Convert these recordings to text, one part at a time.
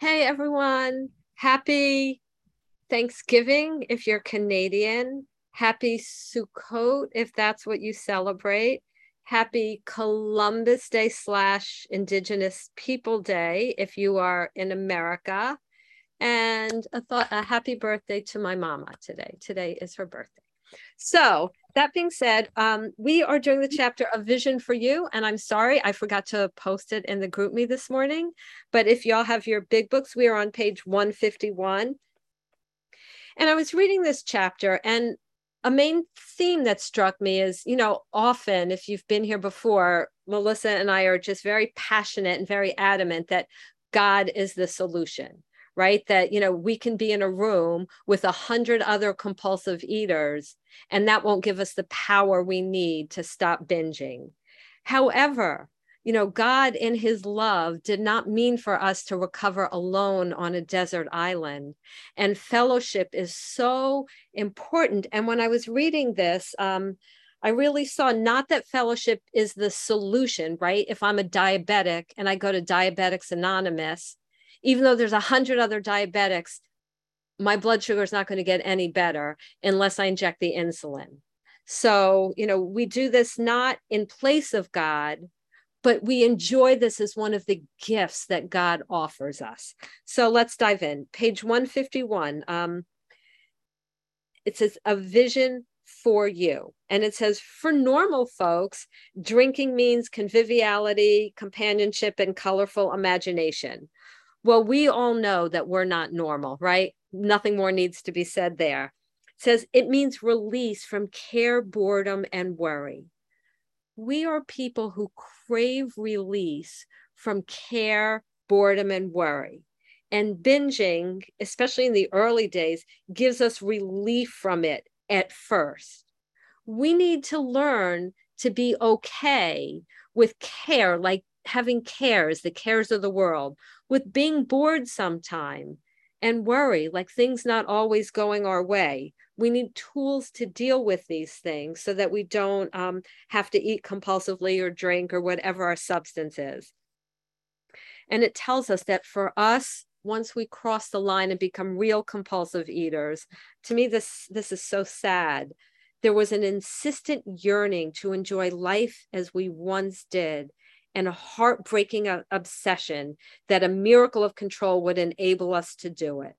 Hey, everyone. Happy Thanksgiving if you're Canadian. Happy Sukkot if that's what you celebrate. Happy Columbus Day slash Indigenous People Day if you are in America. And a, thought, a happy birthday to my mama today. Today is her birthday. So, that being said, um, we are doing the chapter of Vision for You. And I'm sorry, I forgot to post it in the GroupMe this morning. But if y'all have your big books, we are on page 151. And I was reading this chapter, and a main theme that struck me is you know, often if you've been here before, Melissa and I are just very passionate and very adamant that God is the solution right? That you know we can be in a room with a hundred other compulsive eaters and that won't give us the power we need to stop binging. However you know god in his love did not mean for us to recover alone on a desert island. And fellowship is so important. And when i was reading this um, I really saw not that fellowship is the solution, right? If I'm a diabetic and I go to Diabetics Anonymous, even though there's a hundred other diabetics, my blood sugar is not going to get any better unless I inject the insulin. So, you know, we do this not in place of God, but we enjoy this as one of the gifts that God offers us. So let's dive in. Page 151. Um, it says, A vision for you. And it says, for normal folks, drinking means conviviality, companionship, and colorful imagination. Well, we all know that we're not normal, right? Nothing more needs to be said there. It says it means release from care, boredom, and worry. We are people who crave release from care, boredom, and worry. And binging, especially in the early days, gives us relief from it at first. We need to learn to be okay with care, like having cares, the cares of the world, with being bored sometime and worry, like things not always going our way. We need tools to deal with these things so that we don't um, have to eat compulsively or drink or whatever our substance is. And it tells us that for us, once we cross the line and become real compulsive eaters, to me, this, this is so sad. There was an insistent yearning to enjoy life as we once did and a heartbreaking obsession that a miracle of control would enable us to do it.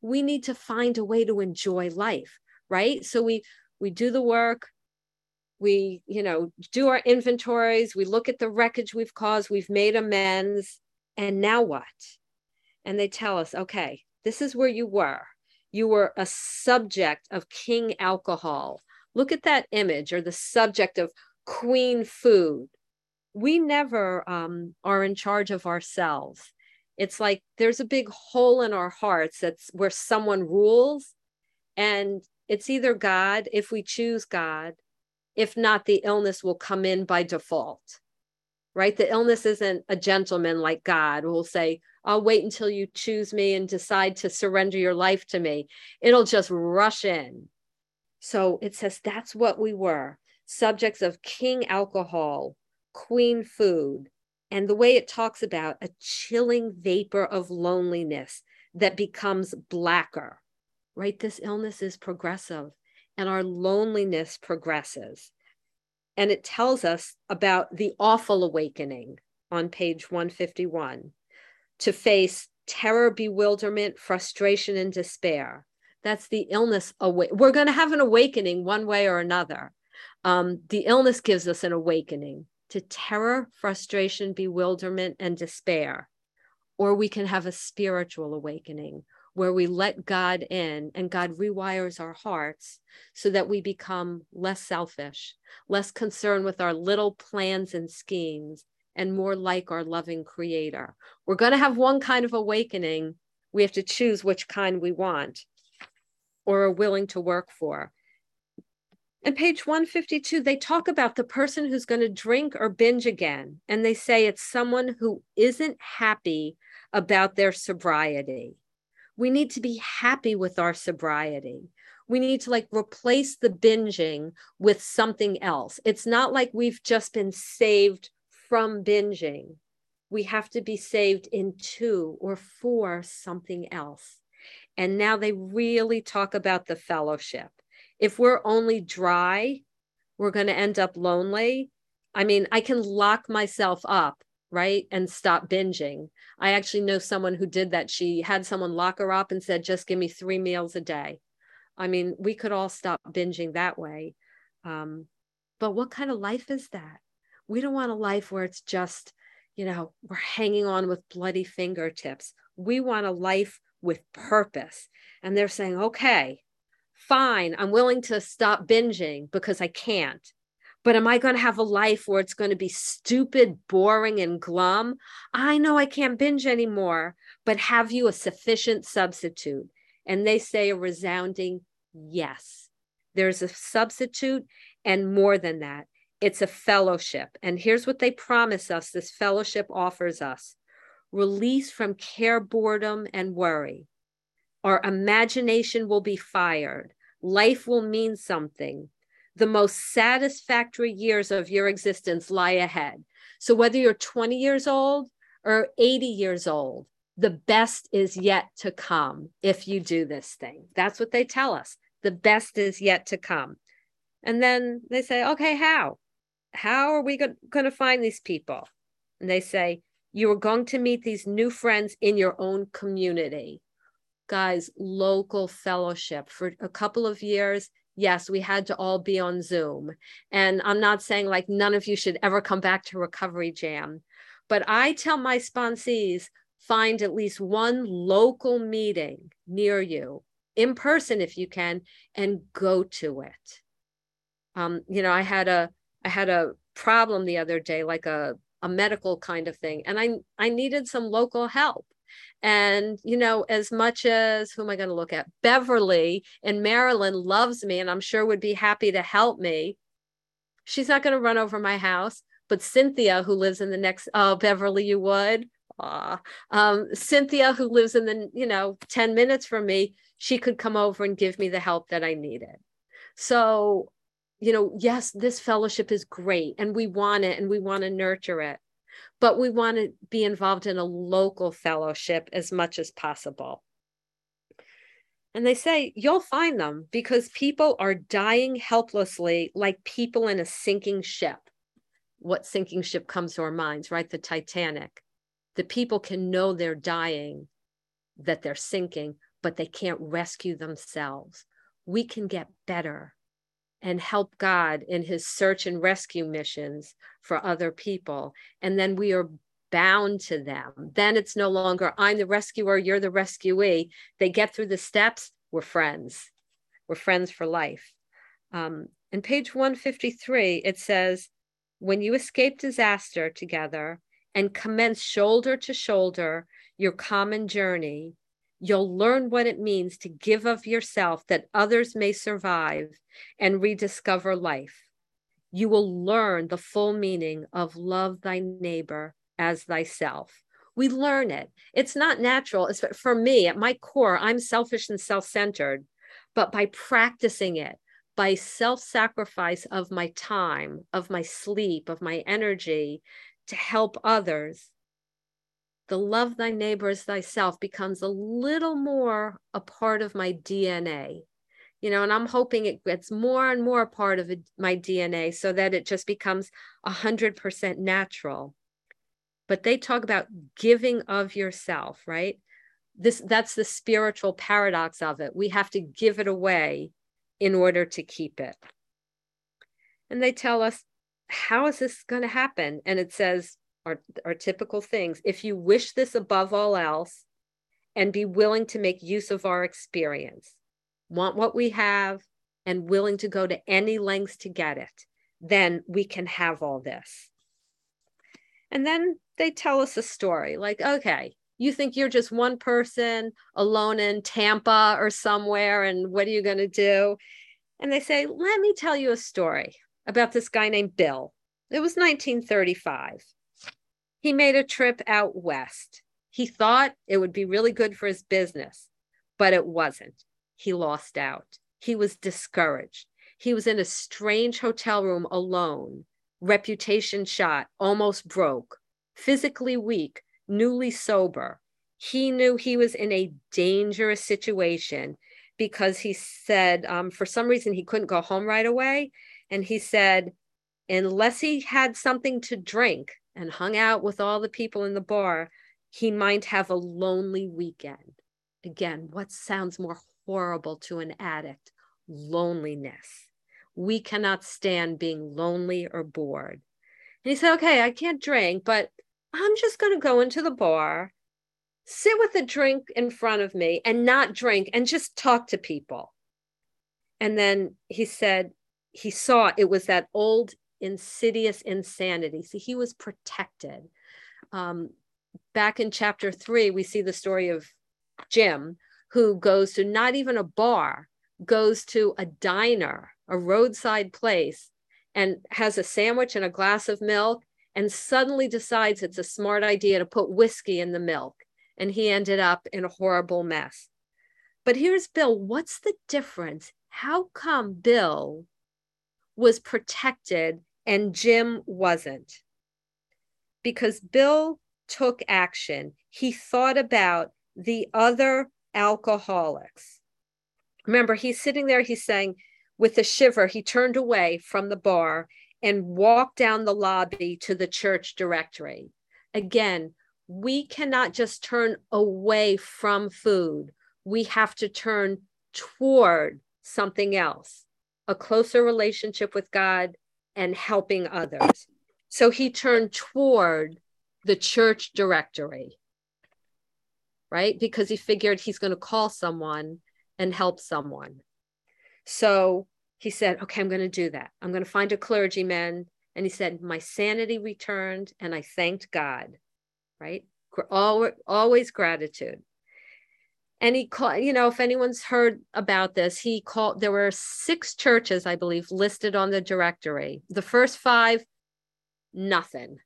We need to find a way to enjoy life, right? So we we do the work, we, you know, do our inventories, we look at the wreckage we've caused, we've made amends, and now what? And they tell us, okay, this is where you were. You were a subject of king alcohol. Look at that image or the subject of queen food we never um, are in charge of ourselves. It's like there's a big hole in our hearts that's where someone rules, and it's either God, if we choose God, if not, the illness will come in by default, right? The illness isn't a gentleman like God who will say, I'll wait until you choose me and decide to surrender your life to me. It'll just rush in. So it says that's what we were subjects of king alcohol, queen food, and the way it talks about a chilling vapor of loneliness that becomes blacker, right? This illness is progressive and our loneliness progresses. And it tells us about the awful awakening on page 151 to face terror, bewilderment, frustration, and despair. That's the illness. Awa- We're going to have an awakening one way or another. Um, the illness gives us an awakening to terror, frustration, bewilderment, and despair. Or we can have a spiritual awakening where we let God in and God rewires our hearts so that we become less selfish, less concerned with our little plans and schemes, and more like our loving creator. We're going to have one kind of awakening. We have to choose which kind we want or are willing to work for. And page 152, they talk about the person who's going to drink or binge again. And they say it's someone who isn't happy about their sobriety. We need to be happy with our sobriety. We need to like replace the binging with something else. It's not like we've just been saved from binging. we have to be saved into or for something else. And now they really talk about the fellowship. If we're only dry, we're going to end up lonely. I mean, I can lock myself up, right? And stop binging. I actually know someone who did that. She had someone lock her up and said, just give me three meals a day. I mean, we could all stop binging that way. Um, but what kind of life is that? We don't want a life where it's just, you know, we're hanging on with bloody fingertips. We want a life with purpose. And they're saying, okay, fine, I'm willing to stop binging because I can't. But am I going to have a life where it's going to be stupid, boring, and glum? I know I can't binge anymore, but have you a sufficient substitute? And they say a resounding yes. There's a substitute, and more than that, it's a fellowship. And here's what they promise us this fellowship offers us release from care, boredom, and worry. Our imagination will be fired. Life will mean something. The most satisfactory years of your existence lie ahead. So, whether you're 20 years old or 80 years old, the best is yet to come if you do this thing. That's what they tell us. The best is yet to come. And then they say, okay, how? How are we going to find these people? And they say, you are going to meet these new friends in your own community. Guys, local fellowship for a couple of years. Yes, we had to all be on Zoom. And I'm not saying like none of you should ever come back to Recovery Jam, but I tell my sponsees find at least one local meeting near you in person if you can and go to it. Um, you know, I had a I had a problem the other day, like a a medical kind of thing and i i needed some local help and you know as much as who am i going to look at? Beverly in maryland loves me and i'm sure would be happy to help me. She's not going to run over my house but cynthia who lives in the next oh beverly you would? Aw. Um, cynthia who lives in the you know 10 minutes from me she could come over and give me the help that i needed. So you know, yes, this fellowship is great and we want it and we want to nurture it, but we want to be involved in a local fellowship as much as possible. And they say you'll find them because people are dying helplessly like people in a sinking ship. What sinking ship comes to our minds, right? The Titanic. The people can know they're dying, that they're sinking, but they can't rescue themselves. We can get better and help God in his search and rescue missions for other people. And then we are bound to them. Then it's no longer, I'm the rescuer, you're the rescuee. They get through the steps, we're friends. We're friends for life. Um, page 153, it says, when you escape disaster together and commence shoulder to shoulder your common journey, You'll learn what it means to give of yourself that others may survive and rediscover life. You will learn the full meaning of love thy neighbor as thyself. We learn it. It's not natural. It's for me, at my core, I'm selfish and self centered, but by practicing it, by self sacrifice of my time, of my sleep, of my energy to help others, the love thy neighbor as thyself becomes a little more a part of my DNA. You know, and I'm hoping it gets more and more a part of my DNA so that it just becomes 100% natural. But they talk about giving of yourself, right? This that's the spiritual paradox of it. We have to give it away in order to keep it. And they tell us, how is this going to happen? And it says, are, are typical things. If you wish this above all else and be willing to make use of our experience, want what we have, and willing to go to any lengths to get it, then we can have all this. And then they tell us a story like, okay, you think you're just one person alone in Tampa or somewhere, and what are you going to do? And they say, let me tell you a story about this guy named Bill. It was 1935. He made a trip out west. He thought it would be really good for his business, but it wasn't. He lost out. He was discouraged. He was in a strange hotel room alone, reputation shot, almost broke, physically weak, newly sober. He knew he was in a dangerous situation because he said, um, for some reason, he couldn't go home right away. And he said, unless he had something to drink and hung out with all the people in the bar, he might have a lonely weekend. Again, what sounds more horrible to an addict? Loneliness. We cannot stand being lonely or bored. And he said, Okay, I can't drink, but I'm just going to go into the bar, sit with a drink in front of me and not drink and just talk to people. And then he said, he saw it was that old insidious insanity. See, he was protected. Um, back in chapter three, we see the story of Jim, who goes to not even a bar, goes to a diner, a roadside place, and has a sandwich and a glass of milk, and suddenly decides it's a smart idea to put whiskey in the milk. And he ended up in a horrible mess. But here's Bill. What's the difference? How come Bill was protected and Jim wasn't? Because Bill took action. He thought about the other alcoholics. Remember, he's sitting there, he's saying, with a shiver, he turned away from the bar and walked down the lobby to the church directory. Again, we cannot just turn away from food. We have to turn toward something else, a closer relationship with God and helping others. So he turned toward the church directory right? Because he figured he's going to call someone and help someone. So he said, Okay, I'm going to do that. I'm going to find a clergyman. And he said, My sanity returned and I thanked God, right? Always gratitude. And he called, you know, if anyone's heard about this, he called, there were six churches, I believe, listed on the directory. The first five, nothing.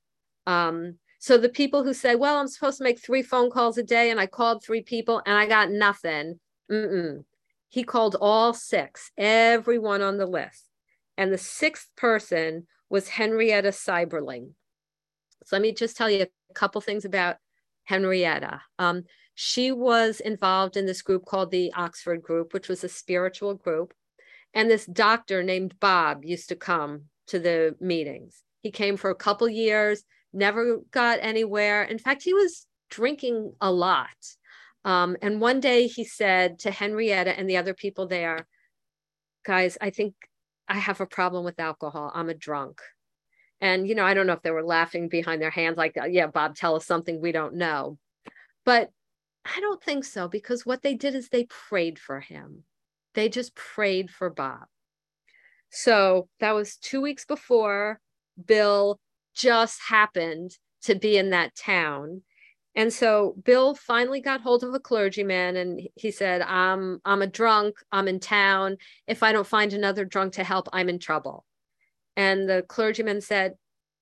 Um, so the people who say, well, I'm supposed to make three phone calls a day and I called three people and I got nothing. Mm-mm. He called all six, everyone on the list. And the sixth person was Henrietta Seiberling So let me just tell you a couple things about Henrietta. Um, she was involved in this group called the Oxford Group, which was a spiritual group. And this doctor named Bob used to come to the meetings. He came for a couple years never got anywhere. In fact, he was drinking a lot. Um, and one day he said to Henrietta and the other people there, guys, I think I have a problem with alcohol. I'm a drunk. And, you know, I don't know if they were laughing behind their hands, like, yeah, Bob, tell us something we don't know. But I don't think so, because what they did is they prayed for him. They just prayed for Bob. So that was two weeks before Bill just happened to be in that town. And so Bill finally got hold of a clergyman and he said, I'm, I'm a drunk. I'm in town. If I don't find another drunk to help, I'm in trouble. And the clergyman said,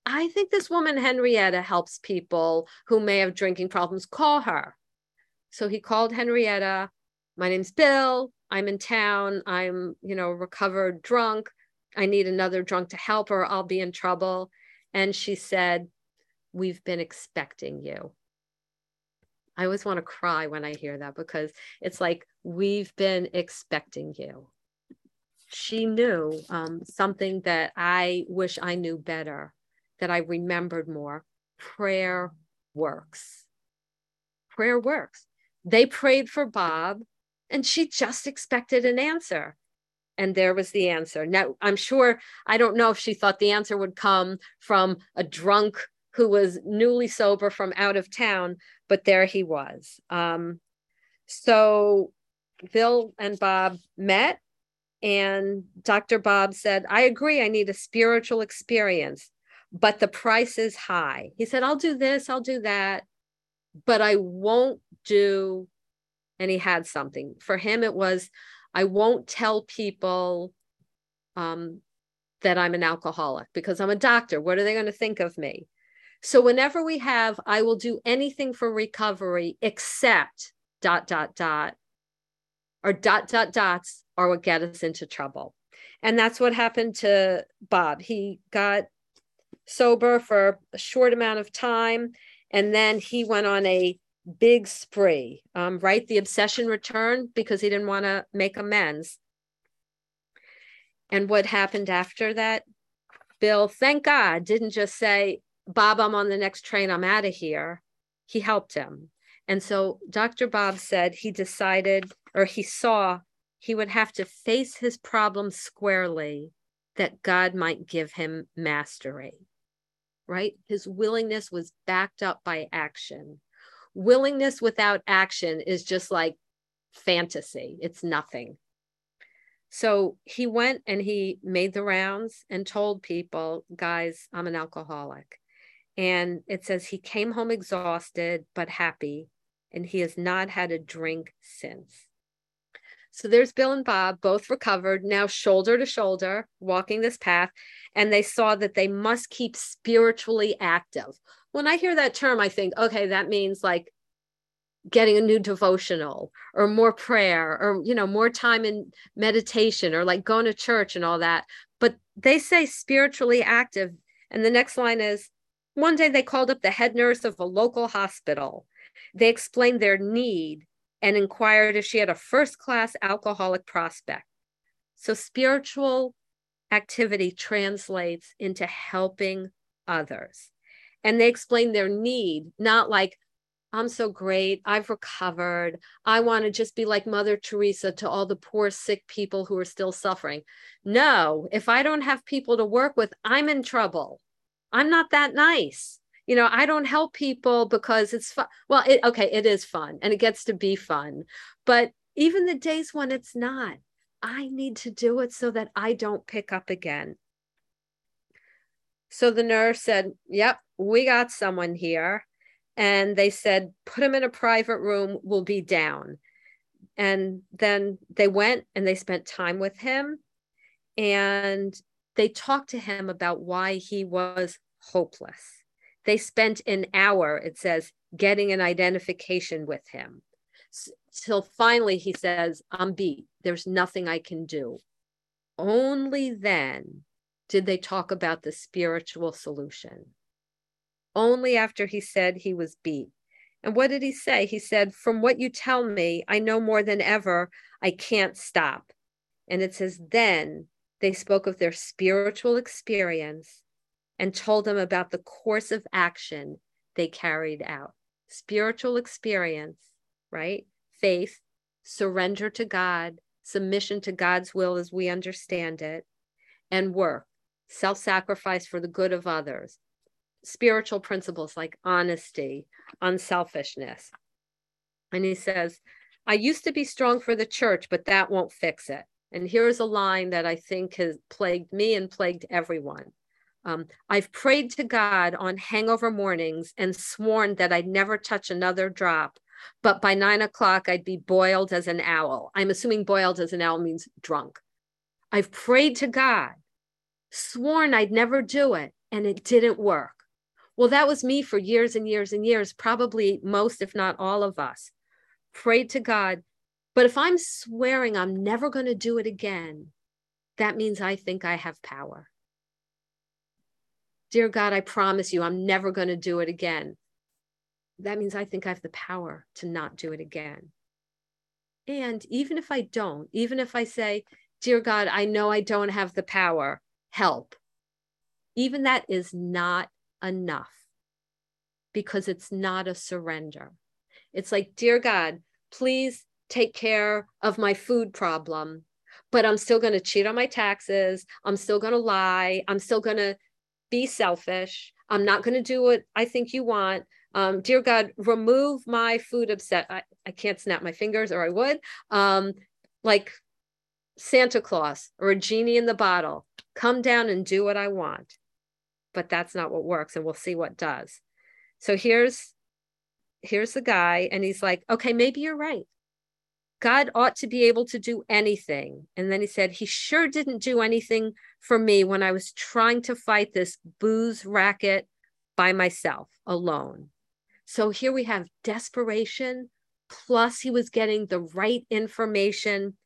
I think this woman, Henrietta, helps people who may have drinking problems. Call her. So he called Henrietta. My name's Bill. I'm in town. I'm, you know, recovered drunk. I need another drunk to help or I'll be in trouble. And she said, We've been expecting you. I always want to cry when I hear that because it's like, We've been expecting you. She knew um, something that I wish I knew better, that I remembered more. Prayer works. Prayer works. They prayed for Bob, and she just expected an answer and there was the answer. Now, I'm sure, I don't know if she thought the answer would come from a drunk who was newly sober from out of town, but there he was. Um, so Bill and Bob met, and Dr. Bob said, I agree, I need a spiritual experience, but the price is high. He said, I'll do this, I'll do that, but I won't do. And he had something. For him, it was, I won't tell people um, that I'm an alcoholic because I'm a doctor. What are they going to think of me? So whenever we have, I will do anything for recovery except dot, dot, dot, or dot, dot, dots are what get us into trouble. And that's what happened to Bob. He got sober for a short amount of time. And then he went on a big spree, um, right? The obsession returned because he didn't want to make amends. And what happened after that? Bill, thank God, didn't just say, Bob, I'm on the next train, I'm out of here. He helped him. And so Dr. Bob said he decided or he saw he would have to face his problem squarely that God might give him mastery, right? His willingness was backed up by action. Willingness without action is just like fantasy, it's nothing. So he went and he made the rounds and told people, guys, I'm an alcoholic. And it says he came home exhausted but happy, and he has not had a drink since. So there's Bill and Bob, both recovered, now shoulder to shoulder, walking this path. And they saw that they must keep spiritually active. When I hear that term, I think, okay, that means like getting a new devotional or more prayer or, you know, more time in meditation or like going to church and all that. But they say spiritually active. And the next line is one day they called up the head nurse of a local hospital. They explained their need and inquired if she had a first class alcoholic prospect. So spiritual activity translates into helping others. And they explain their need, not like, I'm so great. I've recovered. I want to just be like Mother Teresa to all the poor, sick people who are still suffering. No, if I don't have people to work with, I'm in trouble. I'm not that nice you know i don't help people because it's fun well it, okay it is fun and it gets to be fun but even the days when it's not i need to do it so that i don't pick up again. So the nurse said yep we got someone here and they said put him in a private room we'll be down. And then they went and they spent time with him and they talked to him about why he was hopeless they spent an hour, it says, getting an identification with him. Till finally he says, I'm beat. There's nothing I can do. Only then did they talk about the spiritual solution. Only after he said he was beat. And what did he say? He said, From what you tell me, I know more than ever, I can't stop. And it says, Then they spoke of their spiritual experience and told them about the course of action they carried out. Spiritual experience, right? Faith, surrender to God, submission to God's will as we understand it, and work, self sacrifice for the good of others, spiritual principles like honesty, unselfishness. And he says, I used to be strong for the church, but that won't fix it. And here's a line that I think has plagued me and plagued everyone. Um, I've prayed to God on hangover mornings and sworn that I'd never touch another drop, but by nine o'clock, I'd be boiled as an owl. I'm assuming boiled as an owl means drunk. I've prayed to God, sworn I'd never do it, and it didn't work. Well, that was me for years and years and years, probably most, if not all of us. Prayed to God. But if I'm swearing I'm never going to do it again, that means I think I have power. Dear God, I promise you, I'm never going to do it again. That means I think I have the power to not do it again. And even if I don't, even if I say, Dear God, I know I don't have the power, help, even that is not enough because it's not a surrender. It's like, Dear God, please take care of my food problem, but I'm still going to cheat on my taxes. I'm still going to lie. I'm still going to be selfish. I'm not going to do what I think you want. Um, dear God, remove my food upset. I, I can't snap my fingers or I would. Um, like Santa Claus or a genie in the bottle, come down and do what I want. But that's not what works, and we'll see what does. So here's here's the guy, and he's like, okay, maybe you're right. God ought to be able to do anything. And then he said, He sure didn't do anything for me when I was trying to fight this booze racket by myself alone. So here we have desperation, plus he was getting the right information,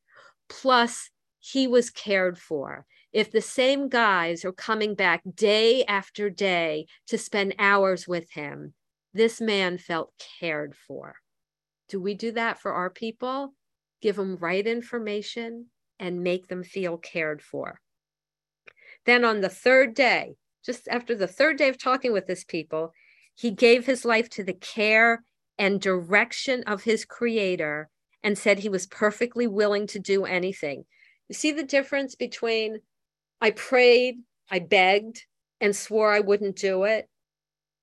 plus he was cared for. if the same guys are coming back day after day to spend hours with him, this man felt cared for. Do we do that for our people? Give them right information and make them feel cared for. Then on the third day, just after the third day of talking with this people, he gave his life to the care and direction of his creator and said he was perfectly willing to do anything. You see the difference between I prayed, I begged, and swore I wouldn't do it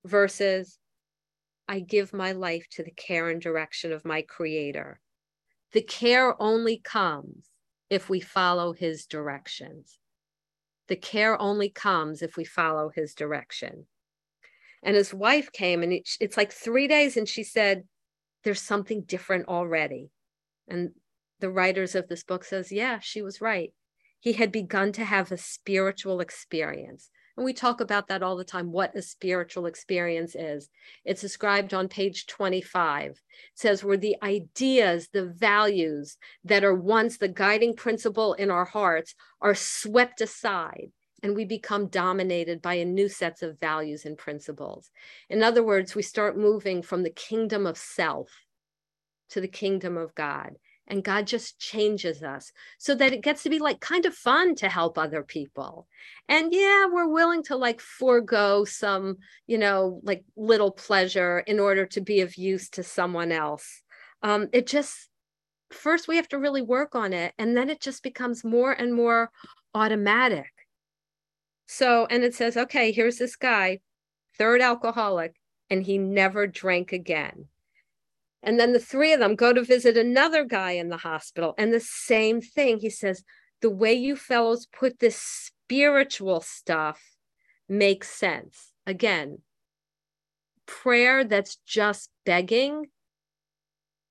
versus I give my life to the care and direction of my creator. The care only comes if we follow his directions. The care only comes if we follow his direction. And his wife came, and it's like three days, and she said, There's something different already. And the writers of this book says, Yeah, she was right. He had begun to have a spiritual experience. And we talk about that all the time, what a spiritual experience is. It's described on page 25. It says, where the ideas, the values that are once the guiding principle in our hearts are swept aside and we become dominated by a new sets of values and principles. In other words, we start moving from the kingdom of self to the kingdom of God and God just changes us so that it gets to be like kind of fun to help other people. And yeah, we're willing to like forego some, you know, like little pleasure in order to be of use to someone else. Um, it just, first we have to really work on it. And then it just becomes more and more automatic. So, and it says, okay, here's this guy, third alcoholic, and he never drank again. And then the three of them go to visit another guy in the hospital, and the same thing. He says, The way you fellows put this spiritual stuff makes sense. Again, prayer that's just begging,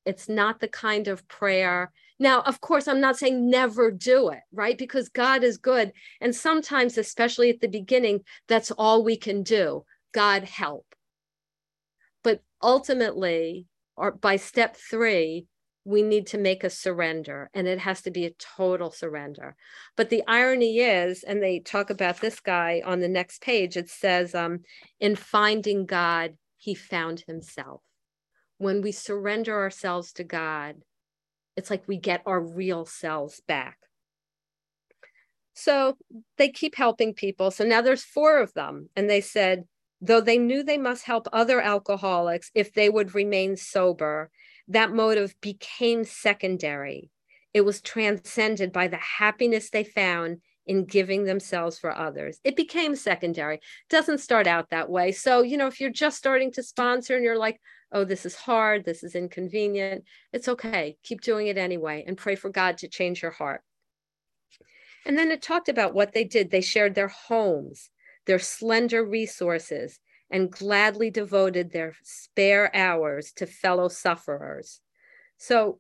it's not the kind of prayer. Now, of course, I'm not saying never do it, right? Because God is good. And sometimes, especially at the beginning, that's all we can do. God help. But ultimately, or by step three, we need to make a surrender and it has to be a total surrender. But the irony is, and they talk about this guy on the next page, it says, um, in finding God, he found himself. When we surrender ourselves to God, it's like we get our real selves back. So they keep helping people. So now there's four of them. And they said, Though they knew they must help other alcoholics if they would remain sober, that motive became secondary. It was transcended by the happiness they found in giving themselves for others. It became secondary. Doesn't start out that way. So, you know, if you're just starting to sponsor and you're like, oh, this is hard, this is inconvenient, it's okay. Keep doing it anyway and pray for God to change your heart. And then it talked about what they did. They shared their homes, their slender resources and gladly devoted their spare hours to fellow sufferers. So,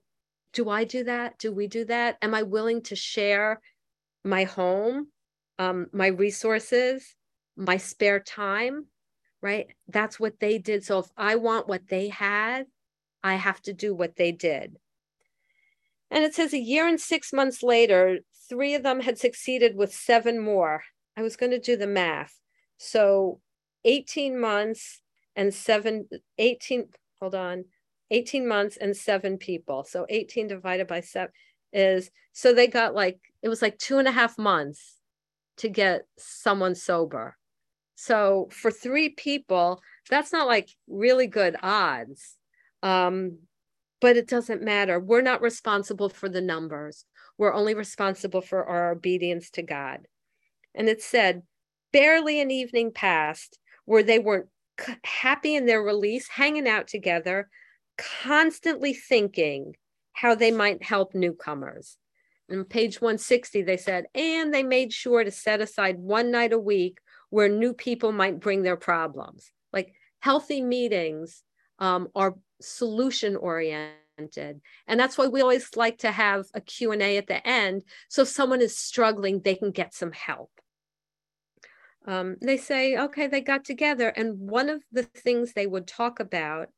do I do that? Do we do that? Am I willing to share my home, um, my resources, my spare time? Right? That's what they did. So, if I want what they had, I have to do what they did. And it says a year and six months later, three of them had succeeded with seven more. I was going to do the math. So 18 months and seven, 18, hold on, 18 months and seven people. So 18 divided by seven is, so they got like, it was like two and a half months to get someone sober. So for three people, that's not like really good odds. Um, but it doesn't matter. We're not responsible for the numbers. We're only responsible for our obedience to God. And it said, barely an evening passed where they weren't happy in their release, hanging out together, constantly thinking how they might help newcomers. And page 160, they said, and they made sure to set aside one night a week where new people might bring their problems. Like healthy meetings um, are solution oriented and that's why we always like to have a q&a at the end so if someone is struggling they can get some help um, they say, okay, they got together. And one of the things they would talk about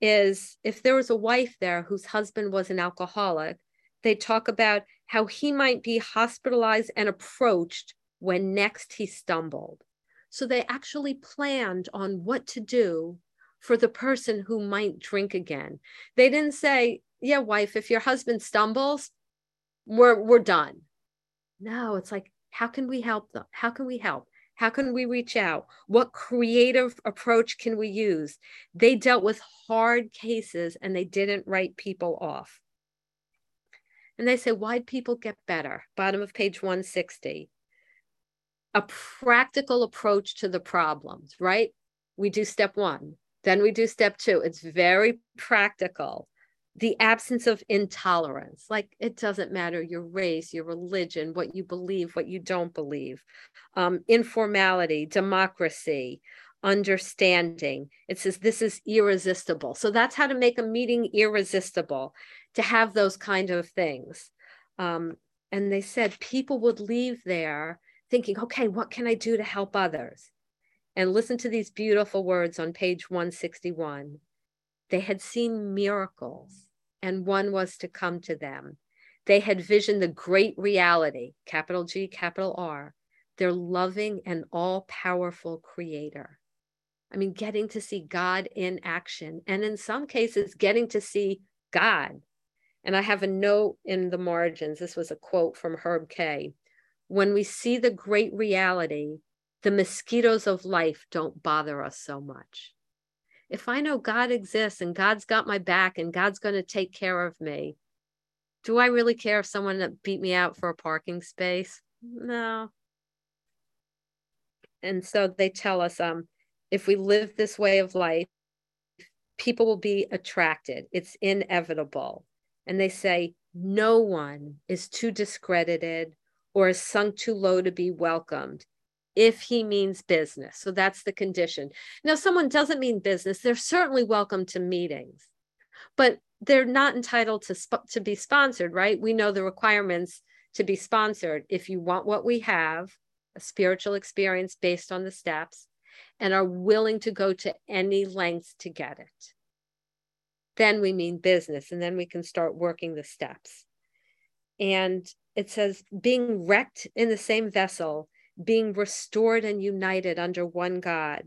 is if there was a wife there whose husband was an alcoholic, they talk about how he might be hospitalized and approached when next he stumbled. So they actually planned on what to do for the person who might drink again. They didn't say, yeah, wife, if your husband stumbles, we're we're done. No, it's like, how can we help them? How can we help? How can we reach out? What creative approach can we use? They dealt with hard cases and they didn't write people off. And they say, why'd people get better? Bottom of page 160. A practical approach to the problems, right? We do step one, then we do step two. It's very practical the absence of intolerance like it doesn't matter your race your religion what you believe what you don't believe um, informality democracy understanding. It says this is irresistible. So that's how to make a meeting irresistible to have those kind of things. Um, and they said people would leave there thinking okay what can i do to help others? And listen to these beautiful words on page 161 they had seen miracles and one was to come to them. They had visioned the great reality, capital G, capital R, their loving and all powerful creator. I mean, getting to see God in action, and in some cases, getting to see God. And I have a note in the margins. This was a quote from Herb Kay. When we see the great reality, the mosquitoes of life don't bother us so much if I know God exists and God's got my back and God's going to take care of me, do I really care if someone beat me out for a parking space? No. And so they tell us um, if we live this way of life, people will be attracted. It's inevitable. And they say, no one is too discredited or is sunk too low to be welcomed if he means business. So that's the condition. Now, someone doesn't mean business, they're certainly welcome to meetings, but they're not entitled to, sp- to be sponsored, right? We know the requirements to be sponsored. If you want what we have, a spiritual experience based on the steps, and are willing to go to any lengths to get it, then we mean business, and then we can start working the steps. And it says, being wrecked in the same vessel being restored and united under one God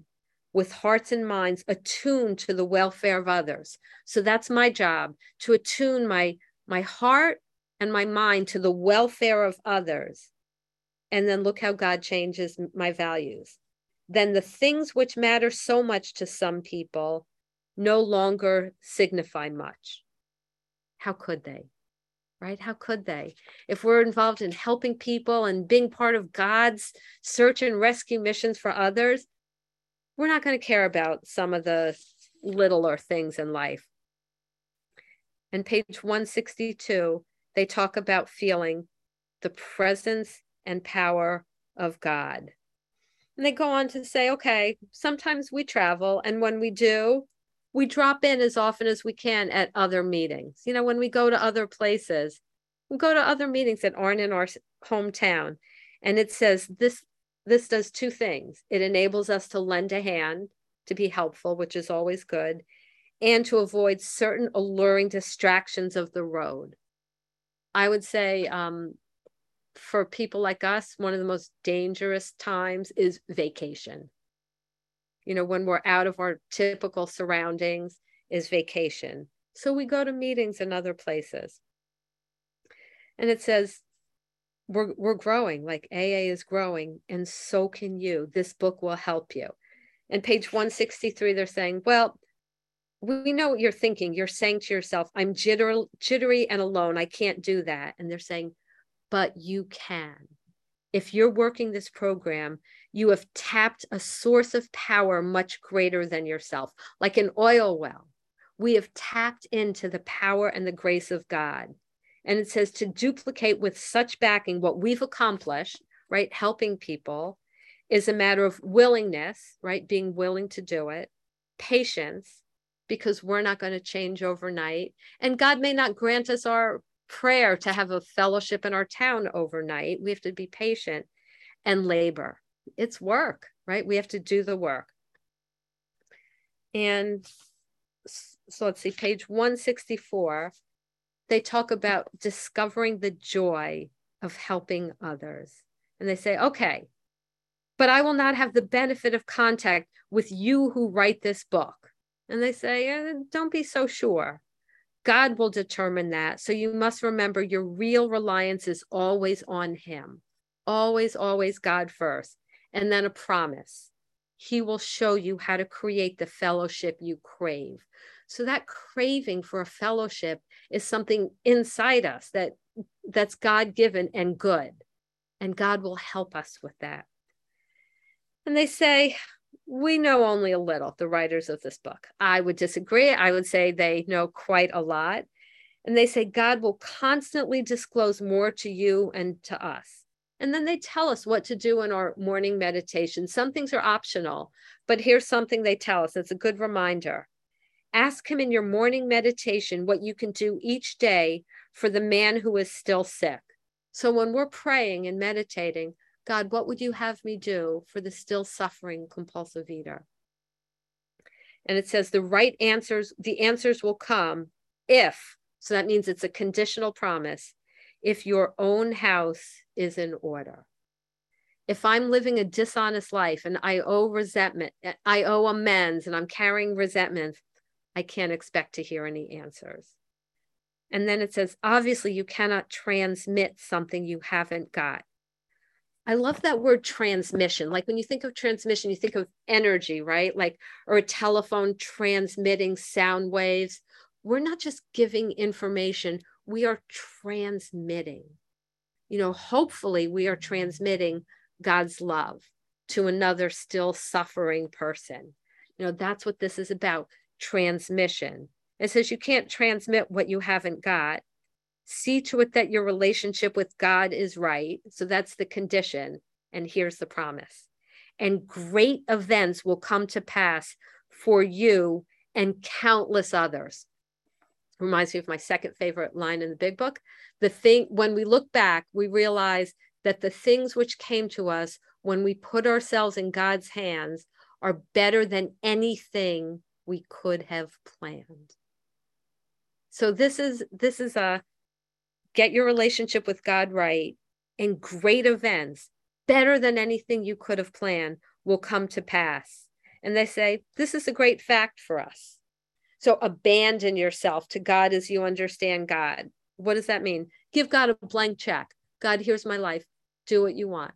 with hearts and minds attuned to the welfare of others. So that's my job to attune my my heart and my mind to the welfare of others. And then look how God changes my values. Then the things which matter so much to some people no longer signify much. How could they? Right? How could they? If we're involved in helping people and being part of God's search and rescue missions for others, we're not going to care about some of the littler things in life. And page 162, they talk about feeling the presence and power of God. And they go on to say, okay, sometimes we travel, and when we do, we drop in as often as we can at other meetings. You know, when we go to other places, we go to other meetings that aren't in our hometown. And it says this this does two things. It enables us to lend a hand to be helpful, which is always good, and to avoid certain alluring distractions of the road. I would say um, for people like us, one of the most dangerous times is vacation you know, when we're out of our typical surroundings is vacation. So we go to meetings in other places. And it says, we're, we're growing, like AA is growing, and so can you. This book will help you. And page 163, they're saying, well, we know what you're thinking. You're saying to yourself, I'm jitter, jittery and alone. I can't do that. And they're saying, but you can. If you're working this program, you have tapped a source of power much greater than yourself, like an oil well. We have tapped into the power and the grace of God. And it says to duplicate with such backing what we've accomplished, right? Helping people is a matter of willingness, right? Being willing to do it, patience, because we're not going to change overnight. And God may not grant us our prayer to have a fellowship in our town overnight. We have to be patient and labor it's work, right? We have to do the work. And so let's see, page 164, they talk about discovering the joy of helping others. And they say, okay, but I will not have the benefit of contact with you who write this book. And they say, eh, don't be so sure. God will determine that. So you must remember your real reliance is always on Him, always, always God first. And then a promise He will show you how to create the fellowship you crave. So that craving for a fellowship is something inside us that that's God given and good. And God will help us with that. And they say, we know only a little, the writers of this book. I would disagree. I would say they know quite a lot. And they say God will constantly disclose more to you and to us. And then they tell us what to do in our morning meditation. Some things are optional, but here's something they tell us. It's a good reminder. Ask him in your morning meditation what you can do each day for the man who is still sick. So when we're praying and meditating, God, what would you have me do for the still suffering compulsive eater? And it says the right answers, the answers will come if, so that means it's a conditional promise, if your own house is in order. If I'm living a dishonest life and I owe resentment, I owe amends and I'm carrying resentment, I can't expect to hear any answers. And then it says, obviously, you cannot transmit something you haven't got. I love that word transmission. Like when you think of transmission, you think of energy, right? Like, or a telephone transmitting sound waves. We're not just giving information, we are transmitting. You know, hopefully, we are transmitting God's love to another still suffering person. You know, that's what this is about transmission. It says you can't transmit what you haven't got see to it that your relationship with God is right. So that's the condition. And here's the promise. And great events will come to pass for you and countless others. Reminds me of my second favorite line in the big book. The thing, when we look back, we realize that the things which came to us when we put ourselves in God's hands are better than anything we could have planned. So this is this is a get your relationship with God right, and great events, better than anything you could have planned, will come to pass. And they say, This is a great fact for us. So abandon yourself to God as you understand God. What does that mean? Give God a blank check. God, here's my life. Do what you want.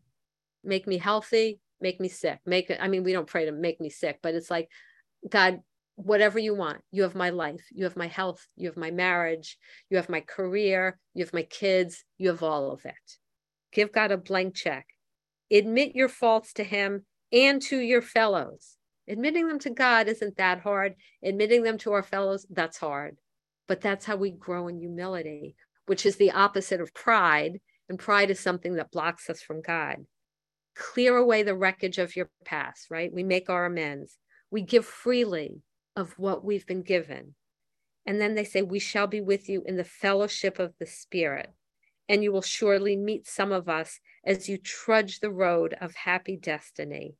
Make me healthy, make me sick. Make I mean, we don't pray to make me sick, but it's like, God, whatever you want. You have my life, you have my health, you have my marriage, you have my career, you have my kids, you have all of it. Give God a blank check. Admit your faults to Him and to your fellows. Admitting them to God isn't that hard. Admitting them to our fellows, that's hard. But that's how we grow in humility, which is the opposite of pride. And pride is something that blocks us from God. Clear away the wreckage of your past, right? We make our amends. We give freely of what we've been given. And then they say, We shall be with you in the fellowship of the Spirit, and you will surely meet some of us as you trudge the road of happy destiny.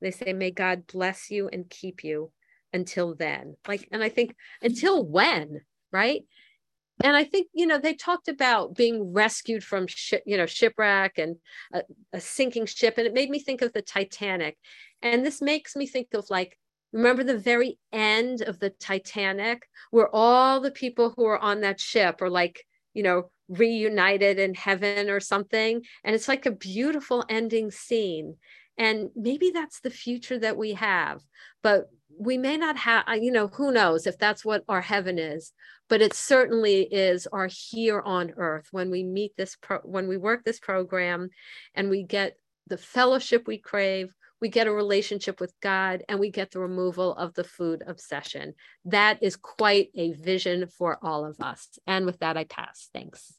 They say, May God bless you and keep you until then. Like, and I think, until when, right? And I think, you know, they talked about being rescued from, you know, shipwreck and a, a sinking ship. And it made me think of the Titanic. And this makes me think of like Remember the very end of the Titanic, where all the people who are on that ship are like, you know, reunited in heaven or something. And it's like a beautiful ending scene. And maybe that's the future that we have. But we may not have, you know, who knows if that's what our heaven is, but it certainly is our here on earth when we meet this, pro- when we work this program and we get the fellowship we crave, we get a relationship with God, and we get the removal of the food obsession. That is quite a vision for all of us. And with that, I pass. Thanks.